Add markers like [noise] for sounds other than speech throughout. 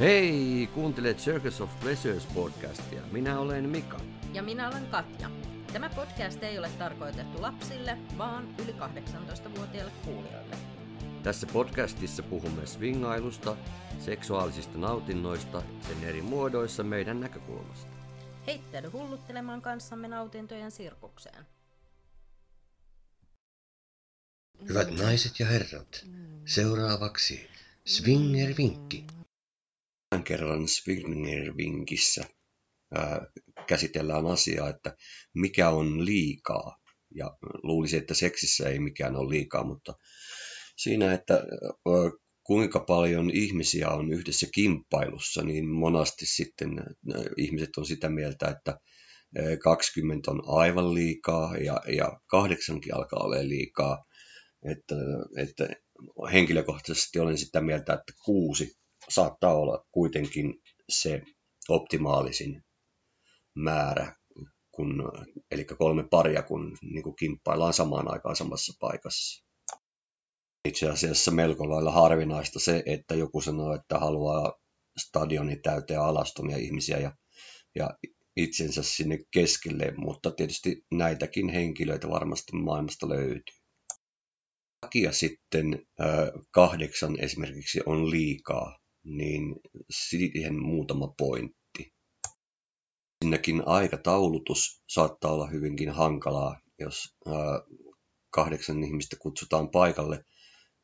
Hei, kuuntelet Circus of Pleasures podcastia. Minä olen Mika. Ja minä olen Katja. Tämä podcast ei ole tarkoitettu lapsille, vaan yli 18-vuotiaille kuulijoille. Tässä podcastissa puhumme swingailusta, seksuaalisista nautinnoista, sen eri muodoissa meidän näkökulmasta. Heittäydy hulluttelemaan kanssamme nautintojen sirkukseen. Hyvät naiset ja herrat, seuraavaksi Swinger-vinkki. Tämän kerran Swinger-vinkissä ää, käsitellään asiaa, että mikä on liikaa. Ja luulisin, että seksissä ei mikään ole liikaa, mutta siinä, että kuinka paljon ihmisiä on yhdessä kimppailussa, niin monasti sitten ihmiset on sitä mieltä, että ää, 20 on aivan liikaa ja, ja kahdeksankin alkaa olla liikaa. Että, että henkilökohtaisesti olen sitä mieltä, että kuusi saattaa olla kuitenkin se optimaalisin määrä, kun, eli kolme paria, kun niin kuin kimppaillaan samaan aikaan samassa paikassa. Itse asiassa melko lailla harvinaista se, että joku sanoo, että haluaa stadioni täyteen alastomia ihmisiä ja, ja itsensä sinne keskelle, mutta tietysti näitäkin henkilöitä varmasti maailmasta löytyy takia sitten kahdeksan esimerkiksi on liikaa, niin siihen muutama pointti. Sinnekin aikataulutus saattaa olla hyvinkin hankalaa, jos kahdeksan ihmistä kutsutaan paikalle,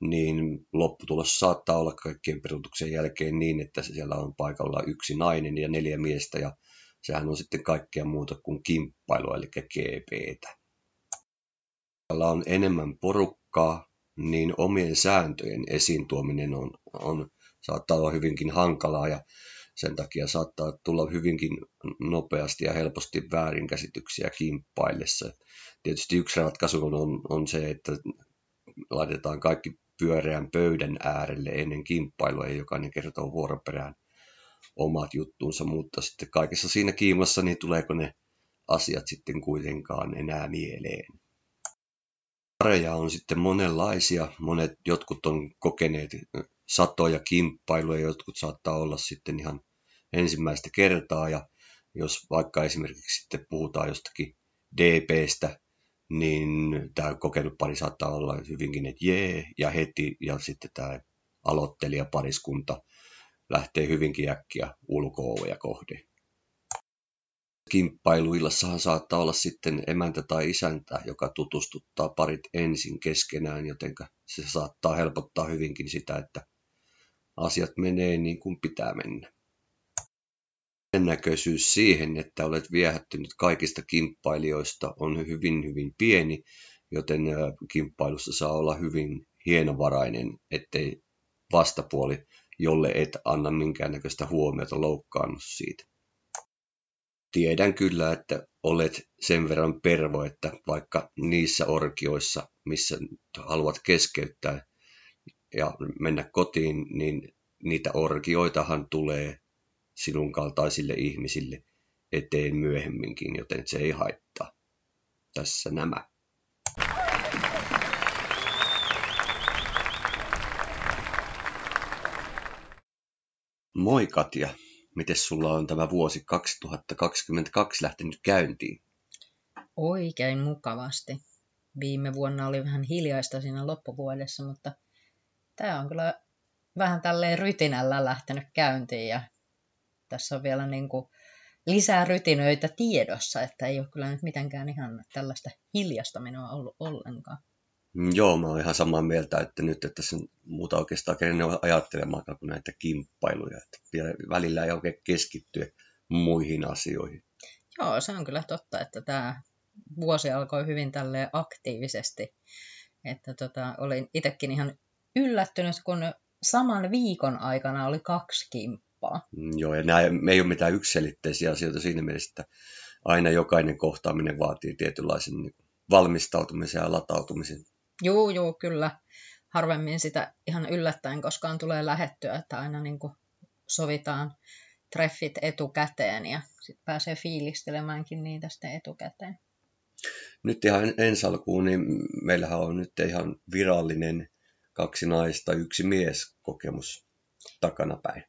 niin lopputulos saattaa olla kaikkien peruutuksen jälkeen niin, että siellä on paikalla yksi nainen ja neljä miestä, ja sehän on sitten kaikkea muuta kuin kimppailua, eli GPtä. Täällä on enemmän porukkaa, niin omien sääntöjen esiin tuominen on, on, saattaa olla hyvinkin hankalaa ja sen takia saattaa tulla hyvinkin nopeasti ja helposti väärinkäsityksiä kimppaillessa. Tietysti yksi ratkaisu on, on se, että laitetaan kaikki pyöreän pöydän äärelle ennen kimppailua ja jokainen kertoo vuoroperään omat juttuunsa, mutta sitten kaikessa siinä kiimassa, niin tuleeko ne asiat sitten kuitenkaan enää mieleen. Pareja on sitten monenlaisia. Monet, jotkut on kokeneet satoja kimppailuja, jotkut saattaa olla sitten ihan ensimmäistä kertaa. Ja jos vaikka esimerkiksi sitten puhutaan jostakin DPstä, niin tämä kokenut pari saattaa olla hyvinkin, että jee, ja heti, ja sitten tämä aloittelijapariskunta lähtee hyvinkin äkkiä ulko ja kohde kimppailuillassahan saattaa olla sitten emäntä tai isäntä, joka tutustuttaa parit ensin keskenään, joten se saattaa helpottaa hyvinkin sitä, että asiat menee niin kuin pitää mennä. Todennäköisyys siihen, että olet viehättynyt kaikista kimppailijoista on hyvin hyvin pieni, joten kimppailussa saa olla hyvin hienovarainen, ettei vastapuoli, jolle et anna minkäännäköistä huomiota loukkaannut siitä tiedän kyllä, että olet sen verran pervo, että vaikka niissä orkioissa, missä haluat keskeyttää ja mennä kotiin, niin niitä orkioitahan tulee sinun kaltaisille ihmisille eteen myöhemminkin, joten se ei haittaa. Tässä nämä. Moi Katja. Miten sulla on tämä vuosi 2022 lähtenyt käyntiin? Oikein mukavasti. Viime vuonna oli vähän hiljaista siinä loppuvuodessa, mutta tämä on kyllä vähän tälleen rytinällä lähtenyt käyntiin ja tässä on vielä niin kuin lisää rytinöitä tiedossa, että ei ole kyllä nyt mitenkään ihan tällaista hiljasta minua ollut ollenkaan. Mm, joo, mä oon ihan samaa mieltä, että nyt että tässä muuta oikeastaan kenen ajattelemaan kuin näitä kimppailuja. Että välillä ei oikein keskittyä muihin asioihin. Joo, se on kyllä totta, että tämä vuosi alkoi hyvin tälle aktiivisesti. Että tota, olin itsekin ihan yllättynyt, kun saman viikon aikana oli kaksi kimppaa. Mm, joo, ja nämä ei ole mitään yksilitteisiä asioita siinä mielessä, että aina jokainen kohtaaminen vaatii tietynlaisen niin valmistautumisen ja latautumisen. Joo, joo, kyllä. Harvemmin sitä ihan yllättäen koskaan tulee lähettyä, että aina niin kuin sovitaan treffit etukäteen ja sitten pääsee fiilistelemäänkin niitä sitten etukäteen. Nyt ihan ensi alkuun, niin meillähän on nyt ihan virallinen kaksi naista, yksi mies kokemus takanapäin.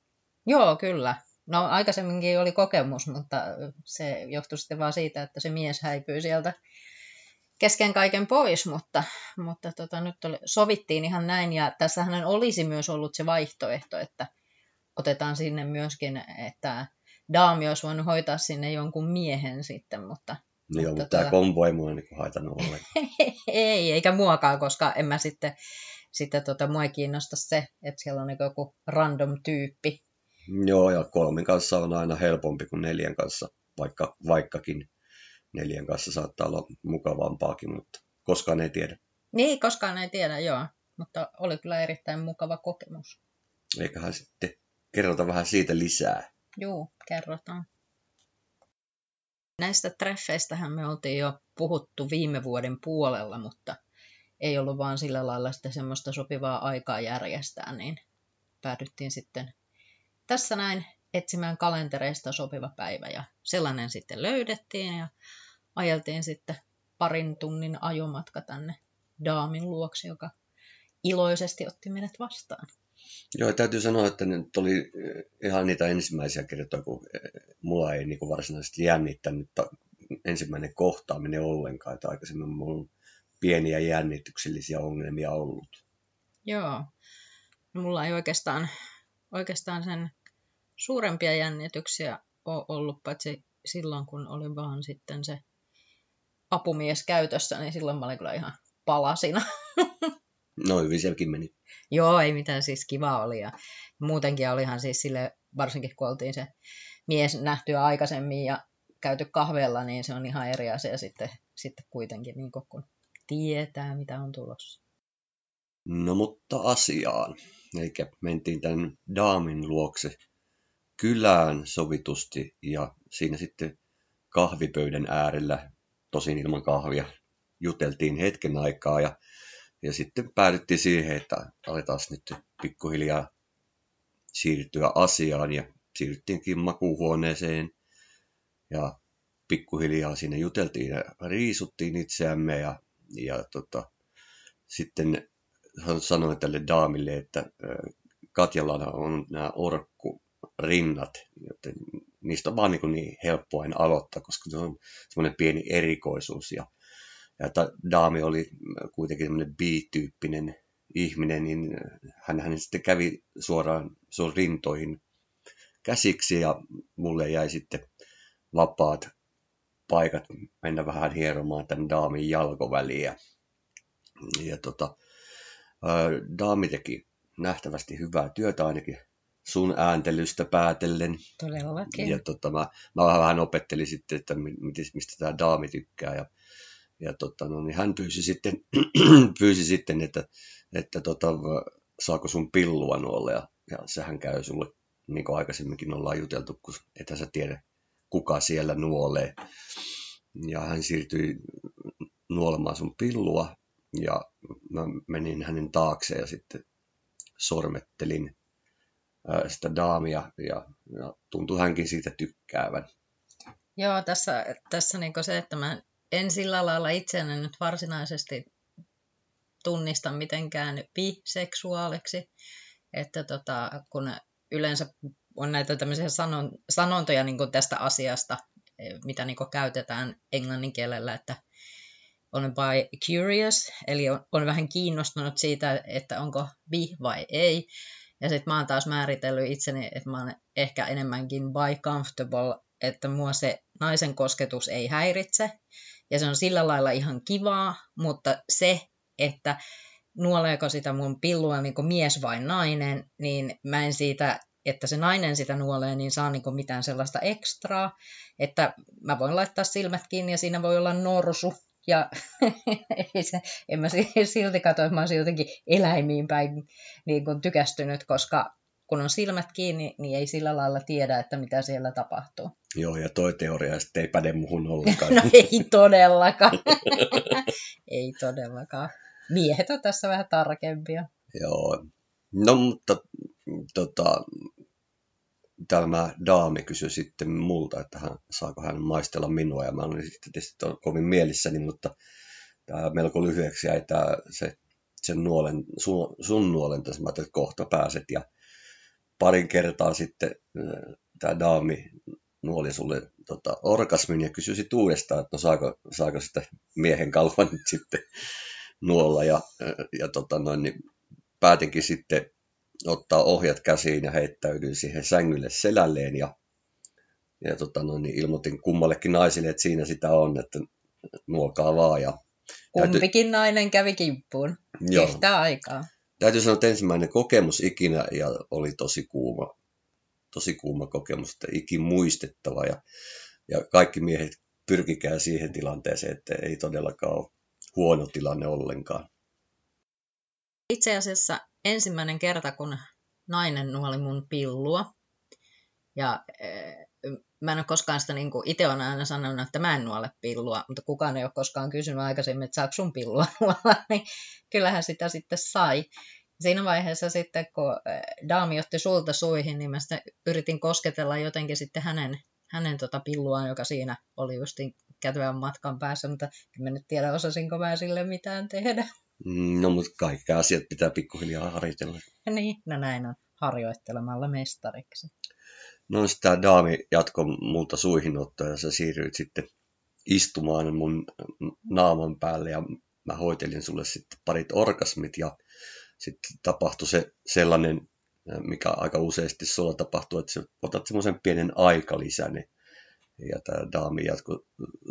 Joo, kyllä. No aikaisemminkin oli kokemus, mutta se johtui sitten vaan siitä, että se mies häipyi sieltä kesken kaiken pois, mutta, mutta tota, nyt oli, sovittiin ihan näin, ja tässähän olisi myös ollut se vaihtoehto, että otetaan sinne myöskin, että daami olisi voinut hoitaa sinne jonkun miehen sitten, mutta... Joo, mutta, mutta tämä tota... kombo ei mua niin haitannut ollenkaan. [laughs] ei, eikä muakaan, koska en mä sitten, sitten tota, mua ei kiinnosta se, että siellä on niin joku random tyyppi. Joo, ja kolmen kanssa on aina helpompi kuin neljän kanssa, vaikka, vaikkakin neljän kanssa saattaa olla mukavampaakin, mutta koskaan ei tiedä. Niin, koskaan ei tiedä, joo. Mutta oli kyllä erittäin mukava kokemus. Eiköhän sitten kerrota vähän siitä lisää. Joo, kerrotaan. Näistä treffeistähän me oltiin jo puhuttu viime vuoden puolella, mutta ei ollut vaan sillä lailla sitten semmoista sopivaa aikaa järjestää, niin päädyttiin sitten tässä näin etsimään kalentereista sopiva päivä ja sellainen sitten löydettiin ja ajeltiin sitten parin tunnin ajomatka tänne Daamin luokse, joka iloisesti otti meidät vastaan. Joo, täytyy sanoa, että nyt oli eh, ihan niitä ensimmäisiä kertoja, kun eh, mulla ei niin varsinaisesti jännittänyt ensimmäinen kohtaaminen ollenkaan, että aikaisemmin mulla pieniä jännityksellisiä ongelmia ollut. Joo, no, mulla ei oikeastaan, oikeastaan sen suurempia jännityksiä ole ollut, paitsi silloin, kun oli vaan sitten se apumies käytössä, niin silloin mä olin kyllä ihan palasina. [laughs] No hyvin sielläkin meni. Joo, ei mitään, siis kiva oli. Ja muutenkin olihan siis sille, varsinkin kun oltiin se mies nähtyä aikaisemmin ja käyty kahvella, niin se on ihan eri asia sitten, sitten kuitenkin, niin kun tietää, mitä on tulossa. No mutta asiaan. Eli mentiin tämän daamin luokse kylään sovitusti ja siinä sitten kahvipöydän äärellä, tosin ilman kahvia, juteltiin hetken aikaa ja ja sitten päädyttiin siihen, että aletaan nyt pikkuhiljaa siirtyä asiaan ja siirryttiinkin makuuhuoneeseen ja pikkuhiljaa siinä juteltiin ja riisuttiin itseämme ja, ja tota, sitten sanoin tälle daamille, että Katjalla on nämä orkkurinnat, joten niistä on vaan niin, niin helppo aina aloittaa, koska se on semmoinen pieni erikoisuus. Ja ja että Daami oli kuitenkin semmoinen B-tyyppinen ihminen, niin hän, hän sitten kävi suoraan sun rintoihin käsiksi ja mulle jäi sitten vapaat paikat mennä vähän hieromaan tämän Daamin jalkoväliä. Ja tota, Daami teki nähtävästi hyvää työtä ainakin sun ääntelystä päätellen. Todellakin. Ja tota, mä, mä vähän opettelin sitten, että mistä tämä Daami tykkää. Ja ja tota, no, niin hän pyysi sitten, [clears throat] pyysi sitten että, että tota, saako sun pillua nuolle, ja, ja sehän käy sulle, niin kuin aikaisemminkin ollaan juteltu, kun et sä tiedä, kuka siellä nuolee. Ja hän siirtyi nuolemaan sun pillua, ja mä menin hänen taakse ja sitten sormettelin sitä daamia, ja, ja tuntui hänkin siitä tykkäävän. Joo, tässä, tässä niin se, että mä en sillä lailla itseäni nyt varsinaisesti tunnista mitenkään biseksuaaliksi, että tota, kun yleensä on näitä tämmöisiä sanon, sanontoja niin tästä asiasta, mitä niin käytetään englannin kielellä, että on by curious, eli on, on vähän kiinnostunut siitä, että onko bi vai ei. Ja sitten mä oon taas määritellyt itseni, että mä oon ehkä enemmänkin by comfortable, että mua se naisen kosketus ei häiritse ja se on sillä lailla ihan kivaa, mutta se, että nuoleeko sitä mun pillua niin mies vai nainen, niin mä en siitä, että se nainen sitä nuolee, niin saa niin mitään sellaista ekstraa, että mä voin laittaa silmät kiinni ja siinä voi olla norsu, ja [laughs] ei se, en mä silti katso, että mä olisin jotenkin eläimiin päin niin kuin tykästynyt, koska kun on silmät kiinni, niin ei sillä lailla tiedä, että mitä siellä tapahtuu. Joo, ja toi teoria sitten ei päde muuhun ollenkaan. [laughs] no ei todellakaan. [laughs] ei todellakaan. Miehet on tässä vähän tarkempia. Joo. No, mutta tota, tämä daami kysyi sitten multa, että hän, saako hän maistella minua, ja mä olin sitten tietysti kovin mielissäni, mutta tämä melko lyhyeksi jäi tämä, se, sen nuolen, sun, sun nuolen tässä, mä että kohta pääset, ja parin kertaa sitten tämä daami nuoli sulle tota, orgasmin ja kysyisit uudestaan, että no saako, saako sitä miehen kalvan nyt sitten nuolla. Ja, ja tota noin, niin päätinkin sitten ottaa ohjat käsiin ja heittäydyin siihen sängylle selälleen ja, ja tota noin, niin ilmoitin kummallekin naisille, että siinä sitä on, että nuokaa vaan. Ja Kumpikin täytyy... nainen kävi kimppuun Joo. yhtä aikaa. Täytyy sanoa, että ensimmäinen kokemus ikinä ja oli tosi kuuma, tosi kuuma kokemus, että ikin muistettava ja, ja kaikki miehet pyrkikää siihen tilanteeseen, että ei todellakaan ole huono tilanne ollenkaan. Itse asiassa ensimmäinen kerta, kun nainen nuoli mun pillua, ja e, mä en ole koskaan sitä, niin kuin, itse olen aina sanonut, että mä en nuole pillua, mutta kukaan ei ole koskaan kysynyt aikaisemmin, että saako sun pillua [laughs] nuolla, niin kyllähän sitä sitten sai. Siinä vaiheessa sitten, kun e, daami otti sulta suihin, niin mä sitten yritin kosketella jotenkin sitten hänen, hänen tota pilluaan, joka siinä oli justiin kätyvän matkan päässä, mutta en mä nyt tiedä, osasinko mä sille mitään tehdä. No, mutta kaikki asiat pitää pikkuhiljaa harjoitella. Niin, no näin on, harjoittelemalla mestariksi. No, sitten tämä daami jatkoi multa suihinottoa ja sä siirryit sitten istumaan mun naaman päälle ja mä hoitelin sulle sitten parit orgasmit ja sitten tapahtui se sellainen, mikä aika useasti sulla tapahtuu, että sä otat semmoisen pienen aikalisän ja tämä daami jatkoi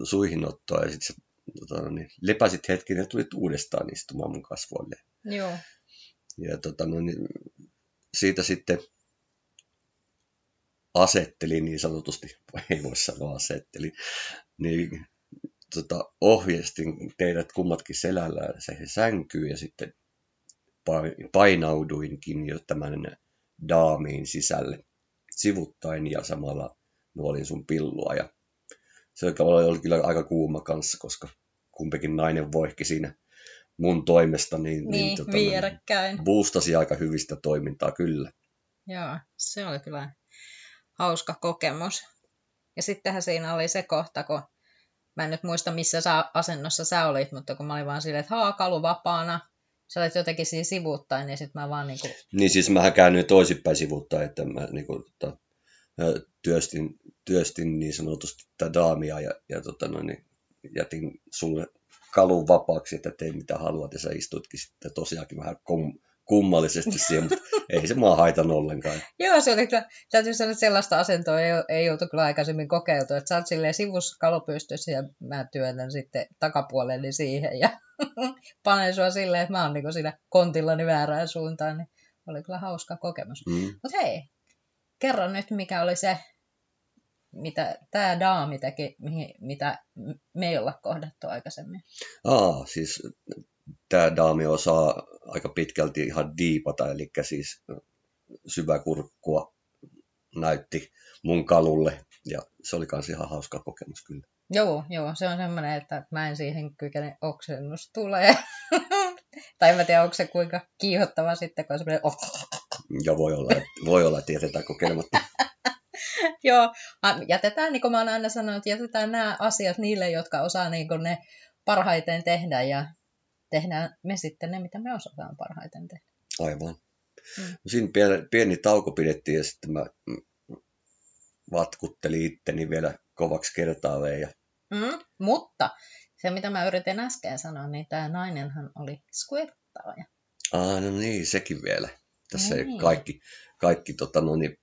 suihinottoa ja sitten tota, niin lepäsit hetken ja tulit uudestaan istumaan mun kasvoille. Joo. Ja tota, no, niin, siitä sitten asettelin niin sanotusti, [laughs] ei voi sanoa asettelin, niin tota, ohjeistin teidät kummatkin selällä se sänkyyn ja sitten painauduinkin jo tämän daamiin sisälle sivuttain ja samalla nuolin sun pillua ja se oli kyllä aika kuuma kanssa, koska kumpikin nainen voihki siinä mun toimesta, niin, niin, niin tota, vierekkäin. boostasi aika hyvistä toimintaa kyllä. Joo, se oli kyllä hauska kokemus. Ja sittenhän siinä oli se kohta, kun mä en nyt muista missä sä, asennossa sä olit, mutta kun mä olin vaan silleen, että haakalu vapaana, sä olit jotenkin siinä sivuuttain, niin sitten mä vaan niin kuin... Niin siis mähän käännyin toisinpäin sivuuttain, että mä niin kuin, tota, työstin, työstin niin sanotusti tätä daamia ja, ja tota noin, niin jätin sulle kalun vapaaksi, että tein mitä haluat ja sä istutkin sitten tosiaankin vähän kom, kummallisesti siihen, mutta [laughs] ei se mua haitannut ollenkaan. Joo, se oli kyllä, täytyy sanoa, että sellaista asentoa ei, ei oltu kyllä aikaisemmin kokeiltu, että sä oot silleen sivussa kalupystyssä ja mä työnnän sitten takapuolelle siihen ja [laughs] panen sua silleen, että mä oon niin siinä kontillani väärään suuntaan, niin oli kyllä hauska kokemus. Mm. Mutta hei, kerro nyt, mikä oli se, mitä tämä daami teki, mitä me ei olla kohdattu aikaisemmin. Aa, siis tämä daami osaa aika pitkälti ihan diipata, eli siis syväkurkkua näytti mun kalulle, ja se oli myös ihan hauska kokemus kyllä. Joo, joo, se on semmoinen, että mä en siihen kykene oksennus tulee. [laughs] tai en mä tiedä, onko se kuinka kiihottava sitten, kun on semmoinen... Oh. Joo, voi olla, voi olla että jätetään kokeilematta. [laughs] Joo, jätetään, niin kuin mä oon aina sanonut, jätetään nämä asiat niille, jotka osaa niin kuin ne parhaiten tehdä ja tehdään me sitten ne, mitä me osataan parhaiten tehdä. Aivan. Mm. Siinä pieni, pieni tauko pidettiin ja sitten mä vatkuttelin itteni vielä kovaksi kertaalleen. Ja... Mm, mutta se, mitä mä yritin äsken sanoa, niin tämä nainenhan oli squirttaaja. Ah, no niin, sekin vielä. Tässä niin. ei kaikki, kaikki tota, no niin,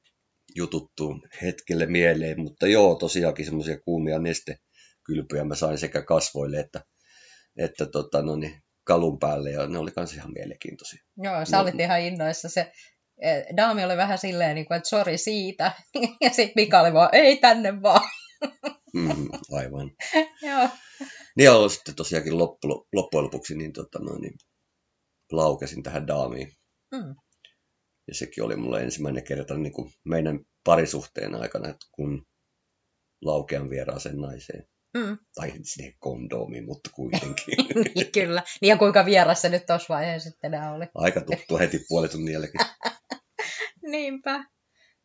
jututtu hetkelle mieleen, mutta joo, tosiaankin semmoisia kuumia nestekylpyjä mä sain sekä kasvoille että, että tota, no niin, kalun päälle ja ne oli kans ihan mielenkiintoisia. Joo, sä no, olit ihan innoissa. Se eh, daami oli vähän silleen, niin kuin, että sori siitä. [laughs] ja sitten Mika oli vaan, ei tänne vaan. [laughs] mm, aivan. joo. Niin ja sitten tosiaankin loppu, loppujen lopuksi niin, tota, no, niin laukesin tähän daamiin. Mm. Ja sekin oli mulle ensimmäinen kerta niin kuin meidän parisuhteen aikana, että kun laukean vieraaseen naiseen. Mm. Tai sinne kondoomiin, mutta kuitenkin. niin, [laughs] kyllä. Niin ja kuinka vieras se nyt tuossa vaiheessa sitten nämä oli. Aika tuttu heti puolen tunnin jälkeen. [laughs] Niinpä.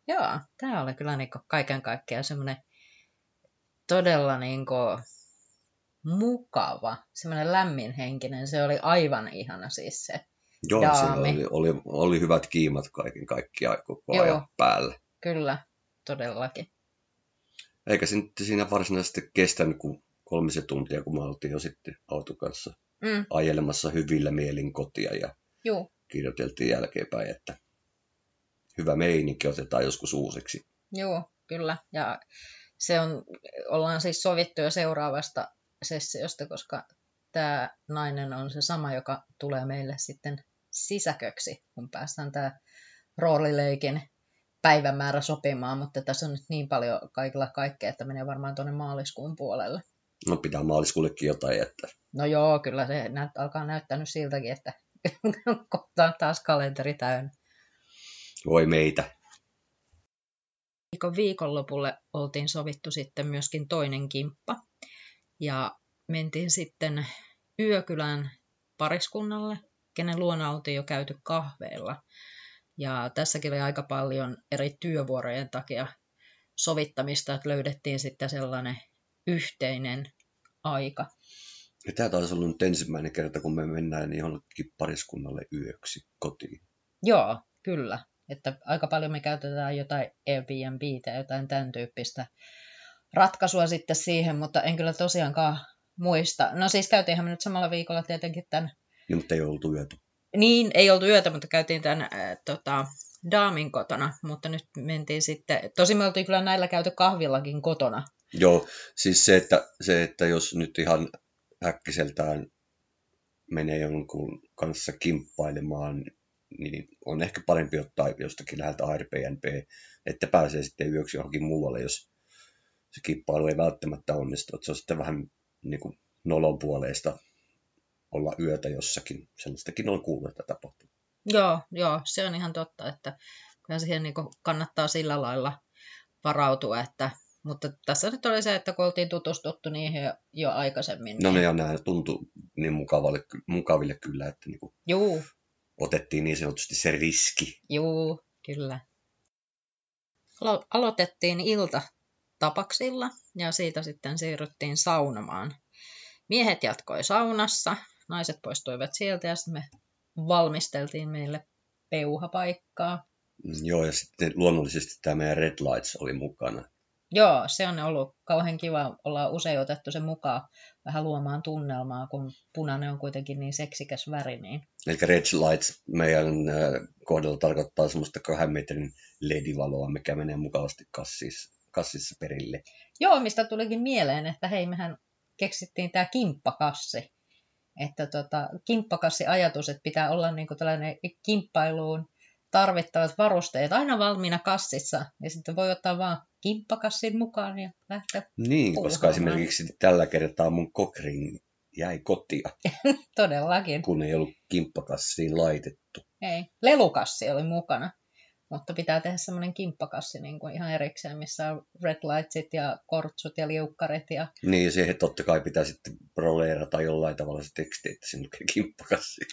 Joo, tämä oli kyllä niin kaiken kaikkiaan semmoinen todella niin mukava, semmoinen lämminhenkinen. Se oli aivan ihana siis se Joo, daami. oli, oli, oli, hyvät kiimat kaiken kaikkiaan koko Joo. ajan päällä. Kyllä, Joo. todellakin. Eikä siinä varsinaisesti kestänyt kuin kolmisen tuntia, kun me oltiin jo sitten auton kanssa Mm, ajelemassa hyvillä mielin kotia ja juu, kirjoiteltiin jälkeenpäin, että hyvä meininki otetaan joskus uusiksi. Joo, kyllä. Ja se on, ollaan siis sovittu jo seuraavasta sessiosta, koska tämä nainen on se sama, joka tulee meille sitten sisäköksi, kun päästään tämä roolileikin päivämäärä sopimaan, mutta tässä on nyt niin paljon kaikilla kaikkea, että menee varmaan tuonne maaliskuun puolelle. No pitää maaliskuullekin jotain jättää. No joo, kyllä se näyt, alkaa näyttää nyt siltäkin, että [laughs] kohta on taas kalenteri täynnä. Voi meitä. viikon viikonlopulle oltiin sovittu sitten myöskin toinen kimppa. Ja mentiin sitten Yökylän pariskunnalle, kenen luona oltiin jo käyty kahveilla. Ja tässäkin oli aika paljon eri työvuorojen takia sovittamista, että löydettiin sitten sellainen yhteinen aika. Ja tämä taisi olla nyt ensimmäinen kerta, kun me mennään niin jollekin pariskunnalle yöksi kotiin. Joo, kyllä. Että aika paljon me käytetään jotain Airbnbtä, jotain tämän tyyppistä ratkaisua sitten siihen, mutta en kyllä tosiaankaan muista. No siis käytiinhän me nyt samalla viikolla tietenkin tämän, Mutta ei oltu yötä. niin ei oltu yötä, mutta käytiin tämän äh, tota, Daamin kotona, mutta nyt mentiin sitten, tosi me oltiin kyllä näillä käyty kahvillakin kotona. Joo, siis se että, se, että jos nyt ihan äkkiseltään menee jonkun kanssa kimppailemaan, niin on ehkä parempi ottaa jostakin läheltä Airbnb, että pääsee sitten yöksi johonkin muualle, jos se kimppailu ei välttämättä onnistu. Että se on sitten vähän niin kuin nolon puoleista olla yötä jossakin. Sellaistakin on kuullut, että tapahtuu. Joo, joo, se on ihan totta, että kyllä siihen niin kannattaa sillä lailla varautua, että, mutta tässä nyt oli se, että kun oltiin tutustuttu niihin jo, jo aikaisemmin. No niin, ne ja nämä tuntui niin mukavalle, mukaville kyllä, että niin kuin Juu, otettiin niin sanotusti se riski. juu, kyllä. Alo- aloitettiin ilta tapaksilla ja siitä sitten siirryttiin saunomaan. Miehet jatkoi saunassa, naiset poistuivat sieltä ja sitten me valmisteltiin meille peuhapaikkaa. Mm, Joo, ja sitten luonnollisesti tämä meidän Red Lights oli mukana. Joo, se on ollut kauhean kiva. Ollaan usein otettu se mukaan vähän luomaan tunnelmaa, kun punainen on kuitenkin niin seksikäs väri. Niin... Eli Red Lights meidän äh, kohdalla tarkoittaa semmoista kahden metrin ledivaloa, mikä menee mukavasti kassissa, kassissa perille. Joo, mistä tulikin mieleen, että hei, mehän keksittiin tämä kimppakassi. Että tota, kimppakassi-ajatus, että pitää olla niinku tällainen kimppailuun tarvittavat varusteet aina valmiina kassissa. Ja sitten voi ottaa vaan kimppakassin mukaan ja lähteä Niin, koska Puuhaamaan. esimerkiksi tällä kertaa mun kokrin jäi kotia, [laughs] todellakin. kun ei ollut kimppakassiin laitettu. Ei, lelukassi oli mukana, mutta pitää tehdä semmoinen kimppakassi niin kuin ihan erikseen, missä on red lightsit ja kortsut ja liukkarit. Ja... Niin, siihen totta kai pitää sitten proleerata jollain tavalla se teksti, että sinne lukee kimppakassi. [laughs]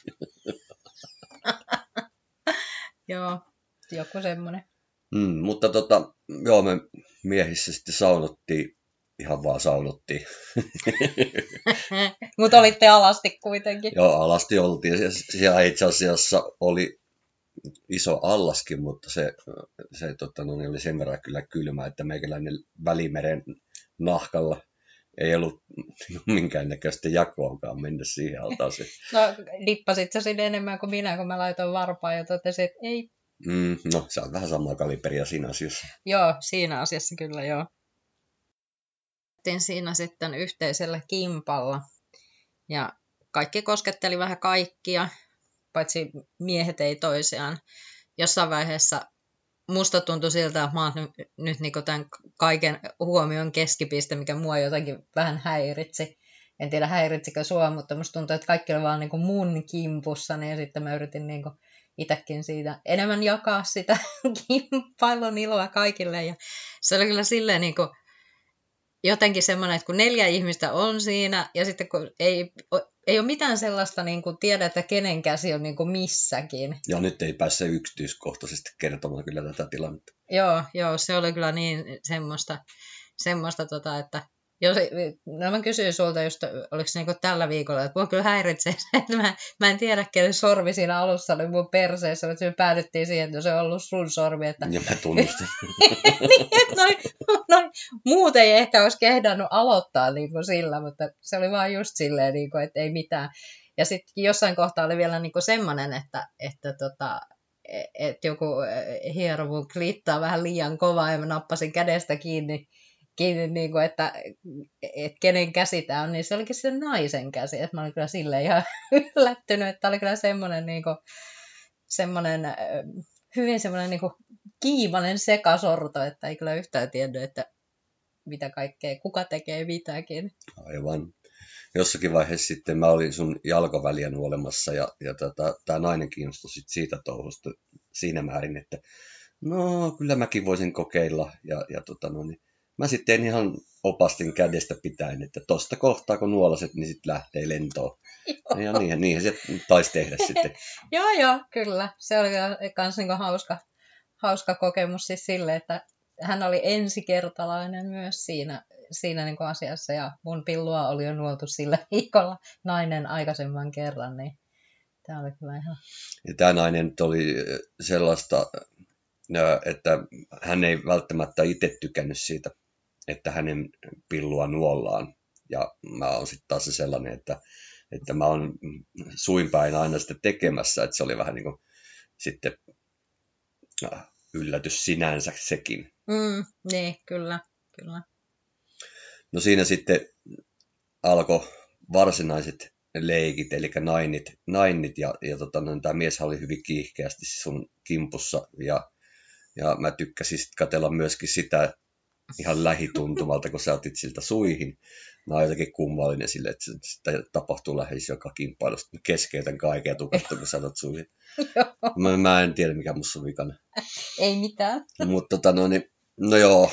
Joo, joku semmoinen. Mm, mutta tota, joo, me miehissä sitten saunottiin, ihan vaan saunottiin. [laughs] mutta olitte alasti kuitenkin. Joo, alasti oltiin. Siellä itse asiassa oli iso allaskin, mutta se, se tota, no, niin oli sen verran kyllä kylmä, että meikäläinen välimeren nahkalla ei ollut [laughs] minkäännäköistä jakoakaan mennä siihen altaaseen. [laughs] No, dippasit sä sinne enemmän kuin minä, kun mä laitoin varpaan ja totesin, että ei. Mm, no, se on vähän samaa kaliberia siinä asiassa. Joo, siinä asiassa kyllä joo. Siinä sitten yhteisellä kimpalla ja kaikki kosketteli vähän kaikkia, paitsi miehet ei toisiaan. Jossain vaiheessa musta tuntui siltä, että mä oon nyt, nyt niin tämän kaiken huomion keskipiste, mikä mua jotenkin vähän häiritsi. En tiedä häiritsikö sua, mutta musta tuntui, että kaikki oli vaan niin kuin mun kimpussa, niin sitten mä yritin niin kuin itsekin siitä enemmän jakaa sitä [laughs] kimppailun iloa kaikille. Ja se oli kyllä silleen niin kuin jotenkin semmoinen, että kun neljä ihmistä on siinä ja sitten kun ei, ei ole mitään sellaista niin kuin tiedä, että kenen käsi on niin kuin missäkin. Ja nyt ei pääse yksityiskohtaisesti kertomaan kyllä tätä tilannetta. Joo, joo, se oli kyllä niin semmoista, semmoista tota, että Jos, no mä kysyin sulta just, oliko se niinku tällä viikolla, että mua kyllä häiritsee se, että mä, mä en tiedä, kenen sormi siinä alussa oli mun perseessä, mutta me päädyttiin siihen, että se on ollut sun sormi. Että... Ja mä tunnustin. [laughs] niin, että noin, noin, muut ei ehkä olisi kehdannut aloittaa niin kuin sillä, mutta se oli vaan just silleen, niin kuin, että ei mitään. Ja sitten jossain kohtaa oli vielä niin semmoinen, että, että tota, että joku hiero mun klittaa vähän liian kovaa ja mä nappasin kädestä kiinni, kiinni niin kuin, että, että kenen käsi tämä on, niin se olikin se naisen käsi. Että mä olin kyllä silleen ihan [laughs] yllättynyt, että oli kyllä semmoinen, niin kuin, semmoinen hyvin semmoinen niin kuin kiivainen sekasorto, että ei kyllä yhtään tiennyt, että mitä kaikkea, kuka tekee mitäkin. Aivan. Jossakin vaiheessa sitten mä olin sun jalkoväliä nuolemassa ja, ja tota, tämä nainen kiinnostui sit siitä touhusta siinä määrin, että no kyllä mäkin voisin kokeilla. Ja, ja tota, no, niin, mä sitten ihan opastin kädestä pitäen, että tosta kohtaa kun nuolaset, niin sitten lähtee lentoon. Joo. Ja niinhän, niinhän se taisi tehdä sitten. [laughs] joo, joo, kyllä. Se oli myös niin hauska, hauska kokemus siis sille, että hän oli ensikertalainen myös siinä, siinä niin asiassa ja mun pillua oli jo nuoltu sillä viikolla nainen aikaisemman kerran, niin tämä oli kyllä ihan... Ja tämä nainen nyt oli sellaista, että hän ei välttämättä itse tykännyt siitä, että hänen pillua nuollaan. Ja mä oon sitten taas se sellainen, että, että mä oon suinpäin aina sitä tekemässä, että se oli vähän niin kuin sitten yllätys sinänsä sekin. Mm, niin, kyllä, kyllä. No siinä sitten alkoi varsinaiset leikit, eli nainit, nainit ja, ja tota, no, tämä mies oli hyvin kiihkeästi sun kimpussa ja, ja mä tykkäsin sitten katsella myöskin sitä ihan lähituntumalta, kun sä otit siltä suihin. Mä oon jotenkin kummallinen sille, että sitä tapahtuu lähes joka kimppailu. Sitten keskeytän kaiken ja kun sä otat suihin. mä, mä, en tiedä, mikä musta on vikana. Ei mitään. Mutta tota, no, niin, no joo,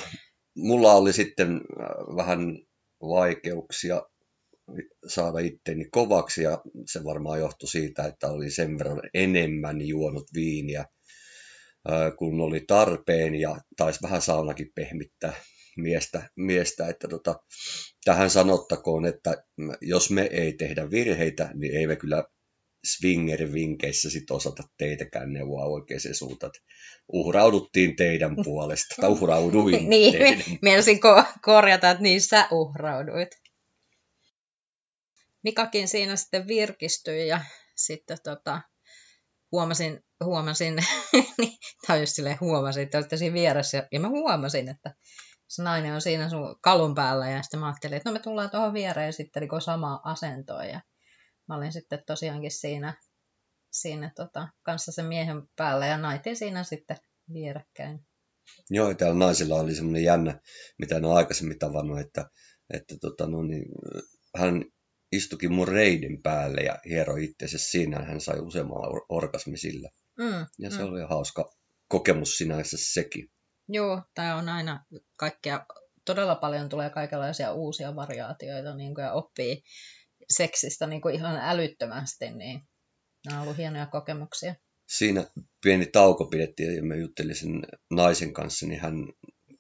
mulla oli sitten äh, vähän vaikeuksia saada itteni kovaksi ja se varmaan johtui siitä, että oli sen verran enemmän juonut viiniä kun oli tarpeen ja taisi vähän saunakin pehmittää miestä, miestä että tota, tähän sanottakoon, että jos me ei tehdä virheitä, niin ei me kyllä swinger-vinkeissä sit osata teitäkään neuvoa oikeaan suuntaan. Uhrauduttiin teidän [laughs] puolesta, tai uhrauduin Niin, mielisin [laughs] ko- korjata, että niin sä uhrauduit. Mikakin siinä sitten virkistyi ja sitten tota, huomasin, huomasin [laughs] niin, tai just silleen huomasin, että olitte siinä vieressä, ja mä huomasin, että se nainen on siinä sun kalun päällä, ja sitten mä ajattelin, että no me tullaan tuohon viereen sitten niin samaa asentoa, ja mä olin sitten tosiaankin siinä, siinä tota, kanssa sen miehen päällä, ja naitin siinä sitten vierekkäin. Joo, täällä naisilla oli semmoinen jännä, mitä en ole aikaisemmin tavannut, että, että tota, no niin, hän istukin mun reidin päälle ja hieroi itsensä siinä. Hän sai useammalla orgasmi sillä. Mm, ja se mm. oli hauska kokemus sinänsä sekin. Joo, tämä on aina kaikkea, todella paljon tulee kaikenlaisia uusia variaatioita niin kuin, ja oppii seksistä niin kuin ihan älyttömästi, niin nämä on ollut hienoja kokemuksia. Siinä pieni tauko pidettiin ja mä juttelin sen naisen kanssa, niin hän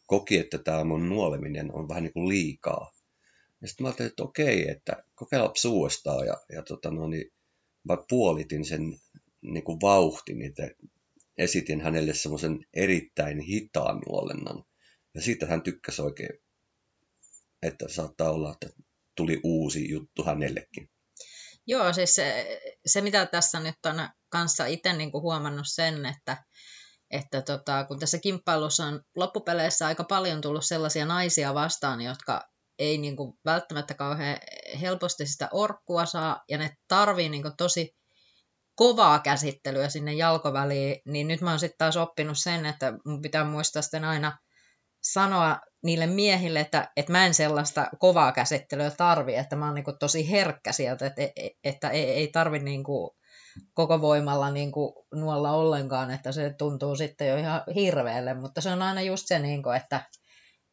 koki, että tämä mun nuoleminen on vähän niin kuin liikaa. Ja sitten mä ajattelin, että okei, että kokeilla uudestaan. Ja, ja tota, no, niin mä puolitin sen niin kuin vauhtin, että esitin hänelle semmoisen erittäin hitaan nuolennan. Ja siitä hän tykkäsi oikein, että saattaa olla, että tuli uusi juttu hänellekin. Joo, siis se, se mitä tässä nyt on kanssa itse niin kuin huomannut sen, että, että tota, kun tässä kimppailussa on loppupeleissä aika paljon tullut sellaisia naisia vastaan, jotka ei niin kuin välttämättä kauhean helposti sitä orkkua saa, ja ne tarvii niin kuin tosi kovaa käsittelyä sinne jalkoväliin, niin nyt mä oon sitten taas oppinut sen, että mun pitää muistaa sitten aina sanoa niille miehille, että, että mä en sellaista kovaa käsittelyä tarvi, että mä oon niin kuin tosi herkkä sieltä, että, että ei, ei tarvi niin kuin koko voimalla niin kuin nuolla ollenkaan, että se tuntuu sitten jo ihan hirveälle, mutta se on aina just se, niin kuin, että,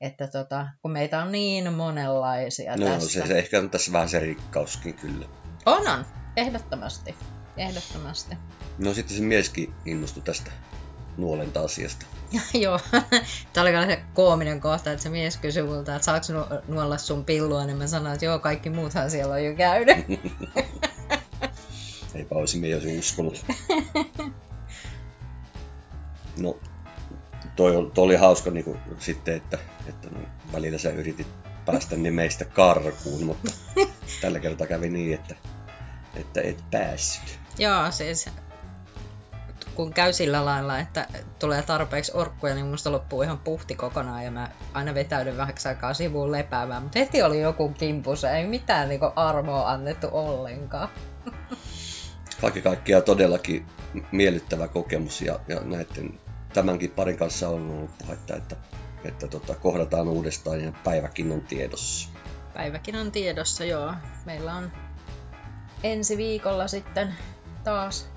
että tota, kun meitä on niin monenlaisia no, tässä. Se, se ehkä on tässä vähän se rikkauskin kyllä. On, on. Ehdottomasti. Ehdottomasti. No sitten se mieskin innostui tästä nuolenta asiasta. [laughs] Joo, tämä oli kyllä se koominen kohta, että se mies kysyi multa, että saako nu- nuolla sun pillua, niin mä sanoin, että joo, kaikki muuthan siellä on jo käynyt. [laughs] Eipä olisi mies uskonut. [laughs] No, toi, toi oli hauska niin kuin, sitten, että, että no, välillä sä yritit päästä niin meistä karkuun, mutta [laughs] tällä kertaa kävi niin, että, että et päässyt. joo, siis kun käy sillä lailla, että tulee tarpeeksi orkkuja, niin musta loppuu ihan puhti kokonaan ja mä aina vetäydyn vähäksi aikaa sivuun lepäämään, mutta heti oli joku kimpus, ei mitään niinku armoa annettu ollenkaan. Kaikki kaikkiaan todellakin miellyttävä kokemus ja, ja näiden tämänkin parin kanssa on ollut puhetta, että, että tota, kohdataan uudestaan ja päiväkin on tiedossa. Päiväkin on tiedossa, joo. Meillä on ensi viikolla sitten taas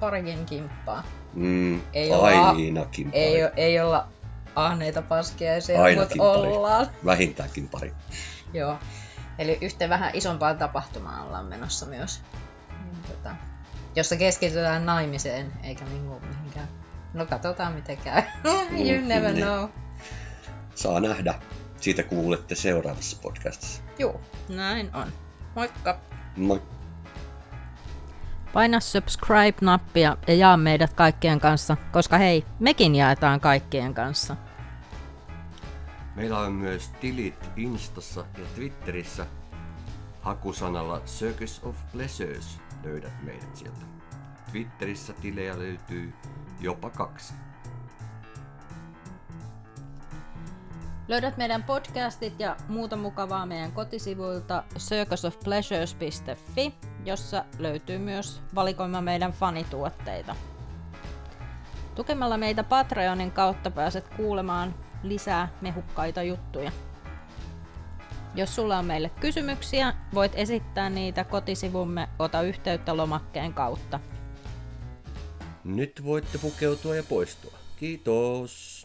parikin kimppaa. Mm, Ei olla- ainakin pari. Ei, ei olla ahneita paskiaisia, Ainakin mutta pari. ollaan. Vähintäänkin pari. Joo. Eli yhteen vähän isompaan tapahtumaan ollaan menossa myös. Niin, tota, jossa keskitytään naimiseen, eikä niinku mihinkään. No katsotaan miten käy. [laughs] you never niin. know. Saa nähdä. Siitä kuulette seuraavassa podcastissa. Juu, näin on. Moikka! Moi. Paina subscribe-nappia ja jaa meidät kaikkien kanssa, koska hei, mekin jaetaan kaikkien kanssa. Meillä on myös tilit Instassa ja Twitterissä. Hakusanalla Circus of Pleasures löydät meidät sieltä. Twitterissä tilejä löytyy jopa kaksi. Löydät meidän podcastit ja muuta mukavaa meidän kotisivuilta circusofpleasures.fi, jossa löytyy myös valikoima meidän fanituotteita. Tukemalla meitä Patreonin kautta pääset kuulemaan lisää mehukkaita juttuja. Jos sulla on meille kysymyksiä, voit esittää niitä kotisivumme Ota yhteyttä lomakkeen kautta. Nyt voitte pukeutua ja poistua. Kiitos!